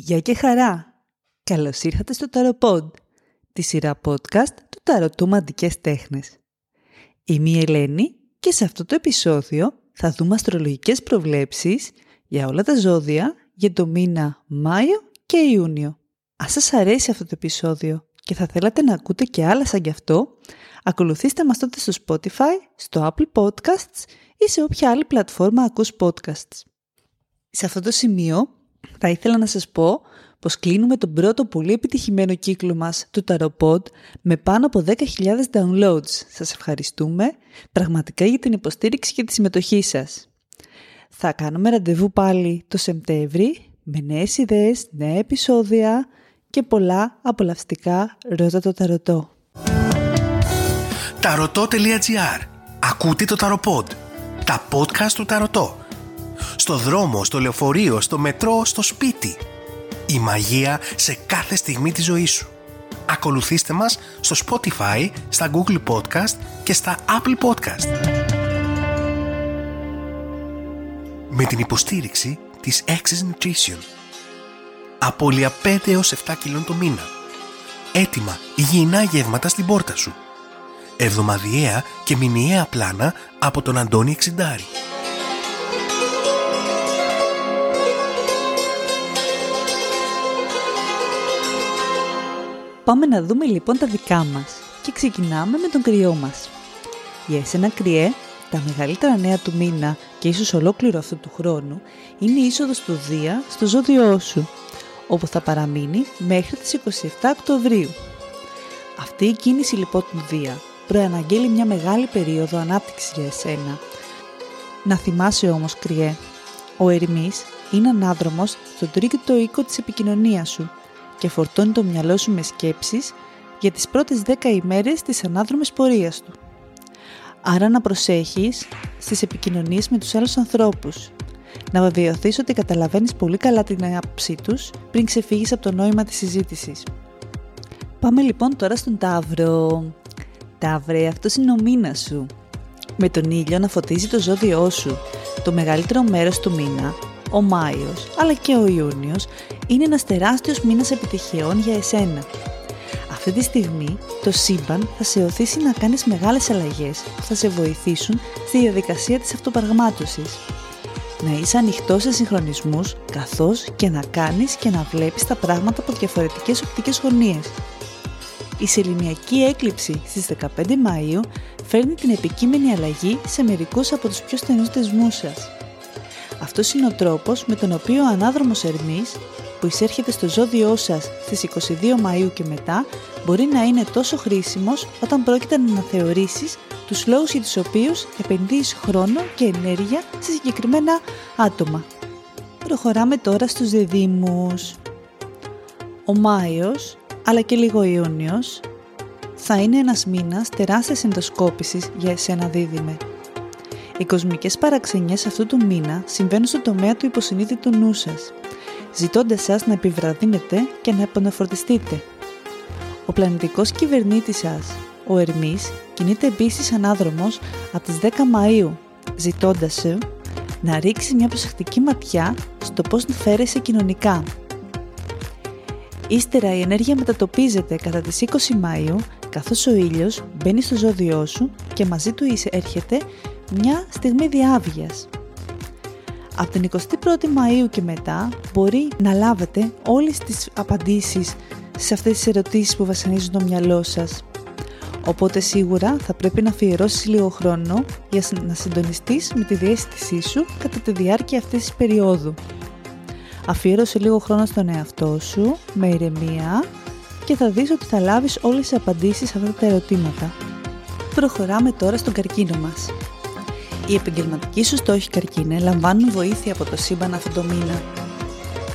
Γεια και χαρά! Καλώς ήρθατε στο Tarot τη σειρά podcast του Ταρωτού Μαντικές Τέχνες. Είμαι η Ελένη και σε αυτό το επεισόδιο θα δούμε αστρολογικές προβλέψεις για όλα τα ζώδια για το μήνα Μάιο και Ιούνιο. Αν σας αρέσει αυτό το επεισόδιο και θα θέλατε να ακούτε και άλλα σαν γι' αυτό, ακολουθήστε μας τότε στο Spotify, στο Apple Podcasts ή σε όποια άλλη πλατφόρμα ακούς podcasts. Σε αυτό το σημείο θα ήθελα να σας πω πως κλείνουμε τον πρώτο πολύ επιτυχημένο κύκλο μας του Tarot με πάνω από 10.000 downloads. Σας ευχαριστούμε πραγματικά για την υποστήριξη και τη συμμετοχή σας. Θα κάνουμε ραντεβού πάλι το Σεπτέμβρη με νέες ιδέες, νέα επεισόδια και πολλά απολαυστικά ρώτα το ταρωτό. Ταρωτό.gr Ακούτε το Ταροπод. Τα podcast του Ταρωτό στο δρόμο, στο λεωφορείο, στο μετρό, στο σπίτι. Η μαγεία σε κάθε στιγμή της ζωής σου. Ακολουθήστε μας στο Spotify, στα Google Podcast και στα Apple Podcast. Με την υποστήριξη της Access Nutrition. Απόλυα 5 έως 7 κιλών το μήνα. Έτοιμα υγιεινά γεύματα στην πόρτα σου. Εβδομαδιαία και μηνιαία πλάνα από τον Αντώνη Εξιντάρη. Πάμε να δούμε λοιπόν τα δικά μας και ξεκινάμε με τον κρυό μας. Για εσένα κρυέ, τα μεγαλύτερα νέα του μήνα και ίσως ολόκληρο αυτού του χρόνου είναι η είσοδος του Δία στο ζώδιό σου, όπου θα παραμείνει μέχρι τις 27 Οκτωβρίου. Αυτή η κίνηση λοιπόν του Δία προαναγγέλει μια μεγάλη περίοδο ανάπτυξης για εσένα. Να θυμάσαι όμως κρυέ, ο Ερμής είναι ανάδρομος στον τρίτο οίκο της επικοινωνίας σου και φορτώνει το μυαλό σου με σκέψεις για τις πρώτες 10 ημέρες της ανάδρομης πορείας του. Άρα να προσέχεις στις επικοινωνίες με τους άλλους ανθρώπους. Να βεβαιωθείς ότι καταλαβαίνεις πολύ καλά την άποψή τους πριν ξεφύγεις από το νόημα της συζήτησης. Πάμε λοιπόν τώρα στον Ταύρο. Ταύρε, αυτός είναι ο μήνας σου. Με τον ήλιο να φωτίζει το ζώδιό σου. Το μεγαλύτερο μέρος του μήνα ο Μάιος αλλά και ο Ιούνιος είναι ένας τεράστιος μήνας επιτυχιών για εσένα. Αυτή τη στιγμή το σύμπαν θα σε οθήσει να κάνεις μεγάλες αλλαγές που θα σε βοηθήσουν στη διαδικασία της αυτοπαραγμάτωσης. Να είσαι ανοιχτός σε συγχρονισμούς καθώς και να κάνεις και να βλέπεις τα πράγματα από διαφορετικές οπτικές γωνίες. Η σεληνιακή έκλειψη στις 15 Μαΐου φέρνει την επικείμενη αλλαγή σε μερικούς από τους πιο στενούς δεσμούς σας. Αυτός είναι ο τρόπος με τον οποίο ο ανάδρομος Ερμής που εισέρχεται στο ζώδιό σας στις 22 Μαΐου και μετά μπορεί να είναι τόσο χρήσιμος όταν πρόκειται να αναθεωρήσεις τους λόγους για τους οποίους επενδύεις χρόνο και ενέργεια σε συγκεκριμένα άτομα. Προχωράμε τώρα στους δεδίμους. Ο Μάιος, αλλά και λίγο Ιούνιος, θα είναι ένας μήνας τεράστιας ενδοσκόπησης για εσένα δίδυμε. Οι κοσμικές παραξενιές αυτού του μήνα συμβαίνουν στο τομέα του υποσυνείδητου νου σας, ζητώντας σας να επιβραδύνετε και να επαναφορτιστείτε. Ο πλανητικός κυβερνήτης σας, ο Ερμής, κινείται επίσης ανάδρομος από τις 10 Μαΐου, ζητώντας σου να ρίξει μια προσεκτική ματιά στο πώς να φέρεσαι κοινωνικά. Ύστερα η ενέργεια μετατοπίζεται κατά τις 20 Μαΐου καθώς ο ήλιος μπαίνει στο ζώδιό σου και μαζί του έρχεται μια στιγμή διάβγειας. Από την 21η Μαΐου και μετά μπορεί να λάβετε όλες τις απαντήσεις σε αυτές τις ερωτήσεις που βασανίζουν το μυαλό σας. Οπότε σίγουρα θα πρέπει να αφιερώσεις λίγο χρόνο για να συντονιστείς με τη διέστησή σου κατά τη διάρκεια αυτής της περίοδου. Αφιέρωσε λίγο χρόνο στον εαυτό σου, με ηρεμία και θα δεις ότι θα λάβεις όλες τις απαντήσεις σε αυτά τα ερωτήματα. Προχωράμε τώρα στον καρκίνο μας. Οι επαγγελματικοί σου στόχοι καρκίνε λαμβάνουν βοήθεια από το σύμπαν αυτό το μήνα.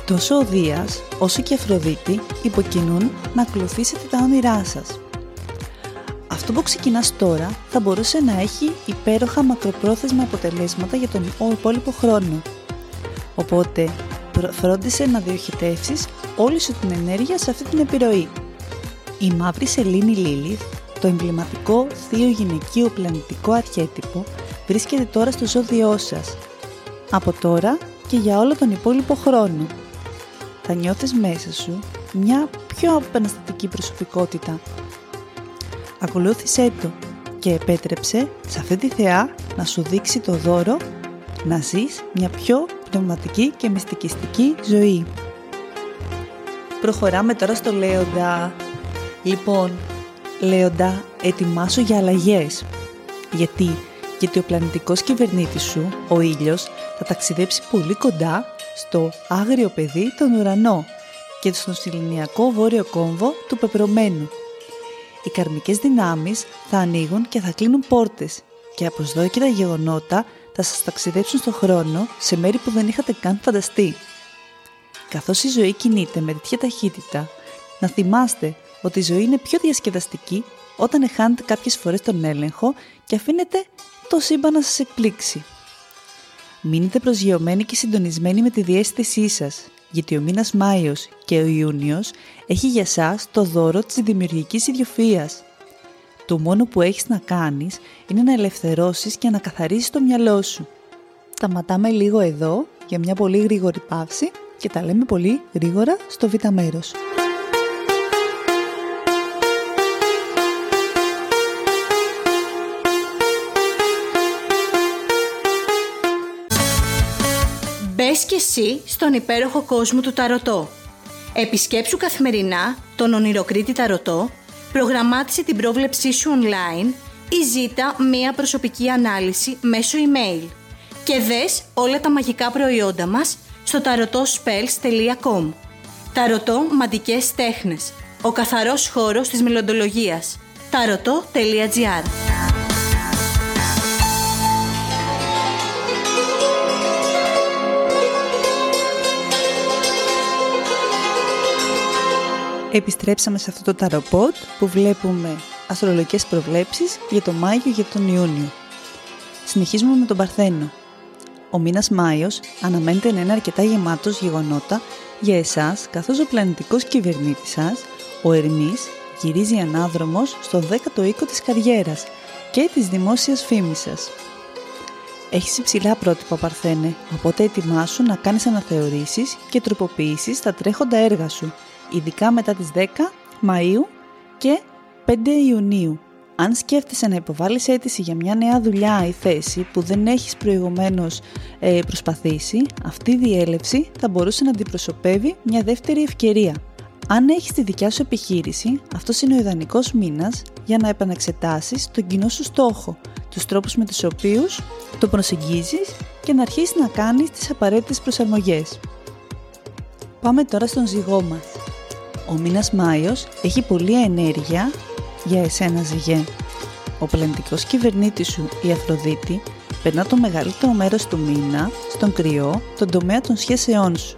Τόσο ο Δίας όσο και η Αφροδίτη υποκινούν να ακολουθήσετε τα όνειρά σας. Αυτό που ξεκινάς τώρα θα μπορούσε να έχει υπέροχα μακροπρόθεσμα αποτελέσματα για τον υπόλοιπο χρόνο. Οπότε, φρόντισε να διοχετεύσεις όλη σου την ενέργεια σε αυτή την επιρροή. Η μαύρη σελήνη Λίλιθ, το εμβληματικό θείο γυναικείο πλανητικό αρχέτυπο, βρίσκεται τώρα στο ζώδιό σας. Από τώρα και για όλο τον υπόλοιπο χρόνο. θα νιώθεις μέσα σου μια πιο απεναστατική προσωπικότητα. Ακολούθησέ το και επέτρεψε σε αυτή τη θεά να σου δείξει το δώρο να ζεις μια πιο πνευματική και μυστικιστική ζωή. Προχωράμε τώρα στο Λέοντα. Λοιπόν, Λέοντα, ετοιμάσου για αλλαγές. Γιατί, γιατί ο πλανητικός κυβερνήτης σου, ο ήλιος, θα ταξιδέψει πολύ κοντά στο άγριο παιδί τον ουρανό και στον συλληνιακό βόρειο κόμβο του πεπρωμένου. Οι καρμικές δυνάμεις θα ανοίγουν και θα κλείνουν πόρτες και απροσδόκητα γεγονότα θα σας ταξιδέψουν στον χρόνο σε μέρη που δεν είχατε καν φανταστεί. Καθώς η ζωή κινείται με τέτοια ταχύτητα, να θυμάστε ότι η ζωή είναι πιο διασκεδαστική όταν εχάνετε κάποιες φορές τον έλεγχο και αφήνετε το σύμπαν να σας εκπλήξει. Μείνετε προσγειωμένοι και συντονισμένοι με τη διέστησή σας, γιατί ο μήνας Μάιος και ο Ιούνιος έχει για σας το δώρο της δημιουργικής ιδιοφυΐας. Το μόνο που έχεις να κάνεις είναι να ελευθερώσεις και να καθαρίσεις το μυαλό σου. Σταματάμε λίγο εδώ για μια πολύ γρήγορη παύση και τα λέμε πολύ γρήγορα στο β' μέρος. Μπες και εσύ στον υπέροχο κόσμο του Ταρωτό. Επισκέψου καθημερινά τον Ονειροκρίτη Ταρωτό, προγραμμάτισε την πρόβλεψή σου online ή ζήτα μία προσωπική ανάλυση μέσω email και δες όλα τα μαγικά προϊόντα μας στο tarotspells.com Ταρωτό Μαντικές Τέχνες. Ο καθαρός χώρος της μελλοντολογίας. tarot.gr Επιστρέψαμε σε αυτό το ταροπότ που βλέπουμε αστρολογικές προβλέψεις για το Μάιο και τον Ιούνιο. Συνεχίζουμε με τον Παρθένο. Ο μήνας Μάιος αναμένεται να είναι αρκετά γεμάτος γεγονότα για εσάς καθώς ο πλανητικός κυβερνήτης σας, ο Ερμής, γυρίζει ανάδρομος στο 10ο οίκο της καριέρας και της δημόσιας φήμης σας. Έχεις υψηλά πρότυπα Παρθένε, οπότε ετοιμάσου να κάνεις αναθεωρήσεις και τροποποιήσεις στα τρέχοντα έργα σου ειδικά μετά τις 10 Μαΐου και 5 Ιουνίου. Αν σκέφτεσαι να υποβάλεις αίτηση για μια νέα δουλειά ή θέση που δεν έχεις προηγουμένως ε, προσπαθήσει, αυτή η διέλευση θα μπορούσε να αντιπροσωπεύει μια δεύτερη ευκαιρία. Αν έχεις τη δικιά σου επιχείρηση, αυτός είναι ο ιδανικός μήνας για να επαναξετάσεις τον κοινό σου στόχο, τους τρόπους με τους οποίους το προσεγγίζεις και να αρχίσεις να κάνεις τις απαραίτητες προσαρμογές. Πάμε τώρα στον ζυγό μας. Ο μήνας Μάιος έχει πολλή ενέργεια για εσένα ζυγέ. Ο πλανητικός κυβερνήτης σου, η Αφροδίτη, περνά το μεγαλύτερο μέρος του μήνα στον κρυό, τον τομέα των σχέσεών σου.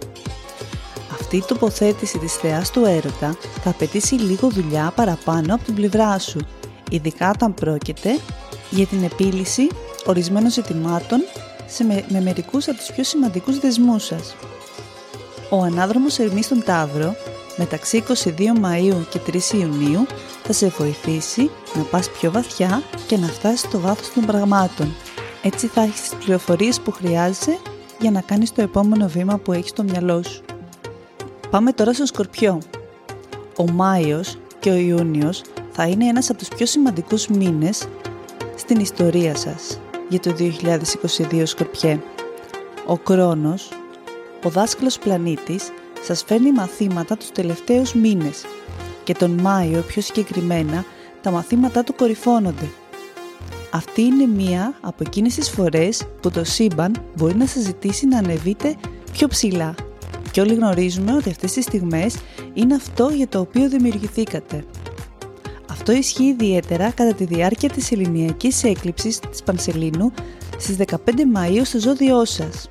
Αυτή η τοποθέτηση της θεάς του έρωτα θα απαιτήσει λίγο δουλειά παραπάνω από την πλευρά σου, ειδικά όταν πρόκειται για την επίλυση ορισμένων ζητημάτων σε με, με μερικούς από τους πιο σημαντικούς δεσμούς σας. Ο ανάδρομος Ερμής στον Ταύρο μεταξύ 22 Μαΐου και 3 Ιουνίου θα σε βοηθήσει να πας πιο βαθιά και να φτάσεις στο βάθος των πραγμάτων. Έτσι θα έχεις τις πληροφορίες που χρειάζεσαι για να κάνεις το επόμενο βήμα που έχεις στο μυαλό σου. Πάμε τώρα στο Σκορπιό. Ο Μάιος και ο Ιούνιος θα είναι ένας από τους πιο σημαντικούς μήνες στην ιστορία σας για το 2022 Σκορπιέ. Ο Κρόνος, ο δάσκαλος πλανήτης, σας φέρνει μαθήματα τους τελευταίους μήνες και τον Μάιο πιο συγκεκριμένα τα μαθήματά του κορυφώνονται. Αυτή είναι μία από εκείνες τις φορές που το σύμπαν μπορεί να σας ζητήσει να ανεβείτε πιο ψηλά και όλοι γνωρίζουμε ότι αυτές τις στιγμές είναι αυτό για το οποίο δημιουργηθήκατε. Αυτό ισχύει ιδιαίτερα κατά τη διάρκεια της ελληνιακής έκλειψης της Πανσελίνου στις 15 Μαΐου στο ζώδιό σας.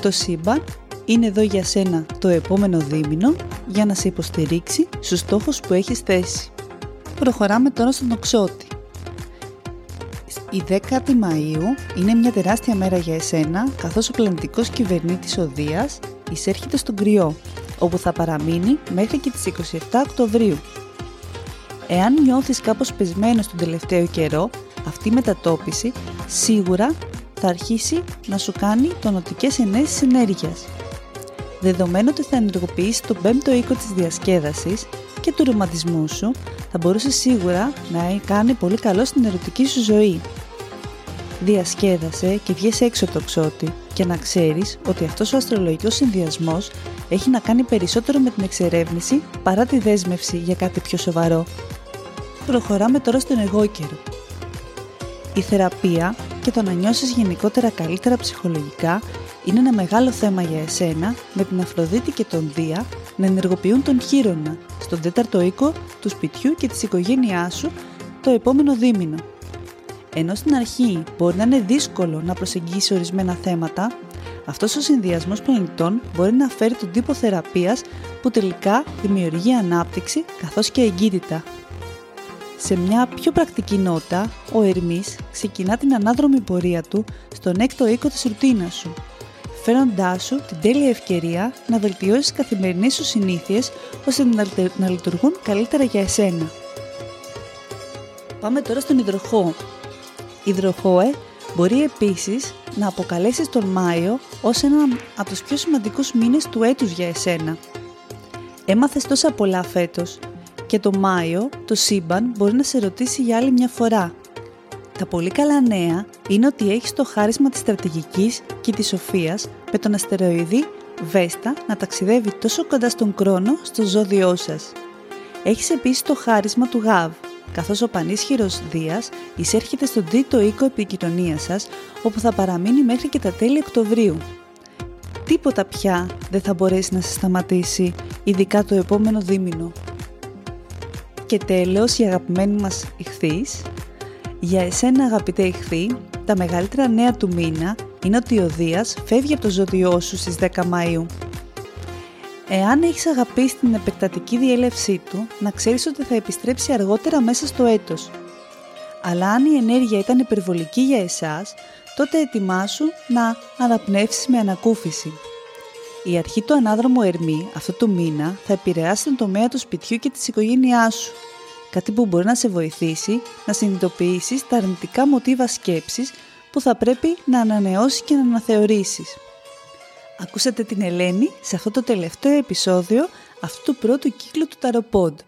Το σύμπαν είναι εδώ για σένα το επόμενο δίμηνο για να σε υποστηρίξει στους στόχους που έχεις θέσει. Προχωράμε τώρα στον οξότη. Η 10η Μαΐου είναι μια τεράστια μέρα για εσένα καθώς ο πλανητικός κυβερνήτης Οδείας εισέρχεται στον κρυό όπου θα παραμείνει μέχρι και τις 27 Οκτωβρίου. Εάν νιώθεις κάπως πεσμένος τον τελευταίο καιρό, αυτή η μετατόπιση σίγουρα θα αρχίσει να σου κάνει τονωτικές ενέσεις ενέργειας Δεδομένου ότι θα ενεργοποιήσει τον πέμπτο οίκο της διασκέδασης και του ρομαντισμού σου, θα μπορούσε σίγουρα να κάνει πολύ καλό στην ερωτική σου ζωή. Διασκέδασε και βγες έξω το ξότι και να ξέρεις ότι αυτός ο αστρολογικός συνδυασμός έχει να κάνει περισσότερο με την εξερεύνηση παρά τη δέσμευση για κάτι πιο σοβαρό. Προχωράμε τώρα στον εγώ καιρό. Η θεραπεία και το να νιώσεις γενικότερα καλύτερα ψυχολογικά είναι ένα μεγάλο θέμα για εσένα με την Αφροδίτη και τον Δία να ενεργοποιούν τον χείρονα στον τέταρτο οίκο του σπιτιού και της οικογένειάς σου το επόμενο δίμηνο. Ενώ στην αρχή μπορεί να είναι δύσκολο να προσεγγίσει ορισμένα θέματα, αυτός ο συνδυασμός πλανητών μπορεί να φέρει τον τύπο θεραπείας που τελικά δημιουργεί ανάπτυξη καθώς και εγκύτητα. Σε μια πιο πρακτική νότα, ο Ερμής ξεκινά την ανάδρομη πορεία του στον έκτο οίκο της ρουτίνας σου, φέροντάς σου την τέλεια ευκαιρία να βελτιώσεις τις καθημερινές σου συνήθειες ώστε να λειτουργούν καλύτερα για εσένα. Πάμε τώρα στον υδροχό. Υδροχόε μπορεί επίσης να αποκαλέσεις τον Μάιο ως ένα από τους πιο σημαντικούς μήνες του έτους για εσένα. Έμαθες τόσα πολλά φέτος και το Μάιο το σύμπαν μπορεί να σε ρωτήσει για άλλη μια φορά. Τα πολύ καλά νέα είναι ότι έχεις το χάρισμα της στρατηγικής και της σοφίας με τον αστεροειδή Βέστα να ταξιδεύει τόσο κοντά στον χρόνο στο ζώδιό σας. Έχεις επίσης το χάρισμα του Γαβ, καθώς ο πανίσχυρος Δίας εισέρχεται στον τρίτο οίκο επικοινωνίας σας, όπου θα παραμείνει μέχρι και τα τέλη Οκτωβρίου. Τίποτα πια δεν θα μπορέσει να σε σταματήσει, ειδικά το επόμενο δίμηνο. Και τέλος, η αγαπημένη μας ηχθής. Για εσένα αγαπητέ ηχθή, τα μεγαλύτερα νέα του μήνα είναι ότι ο Δίας φεύγει από το ζώδιό σου στις 10 Μαΐου. Εάν έχεις αγαπήσει την επεκτατική διέλευσή του, να ξέρεις ότι θα επιστρέψει αργότερα μέσα στο έτος. Αλλά αν η ενέργεια ήταν υπερβολική για εσάς, τότε ετοιμάσου να αναπνεύσεις με ανακούφιση. Η αρχή του ανάδρομου Ερμή αυτού του μήνα θα επηρεάσει τον τομέα του σπιτιού και της οικογένειάς σου. Κάτι που μπορεί να σε βοηθήσει να συνειδητοποιήσεις τα αρνητικά μοτίβα σκέψης που θα πρέπει να ανανεώσεις και να αναθεωρήσεις. Ακούσατε την Ελένη σε αυτό το τελευταίο επεισόδιο αυτού του πρώτου κύκλου του Ταροπόντ.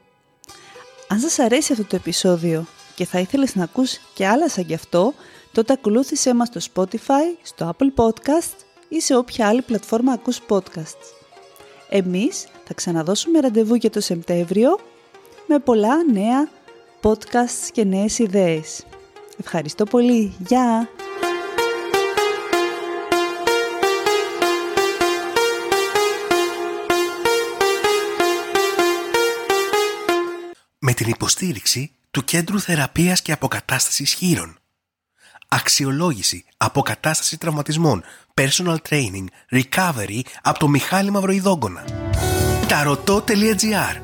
Αν σας αρέσει αυτό το επεισόδιο και θα ήθελες να ακούς και άλλα σαν γι' αυτό, τότε ακολούθησέ μας στο Spotify, στο Apple Podcast ή σε όποια άλλη πλατφόρμα ακούς podcasts. Εμείς θα ξαναδώσουμε ραντεβού για το Σεπτέμβριο με πολλά νέα podcasts και νέες ιδέες. Ευχαριστώ πολύ. Γεια! Με την υποστήριξη του Κέντρου Θεραπείας και Αποκατάστασης Χείρων. Αξιολόγηση, αποκατάσταση τραυματισμών, personal training, recovery από το Μιχάλη Μαυροϊδόγκονα. Ταρωτό.gr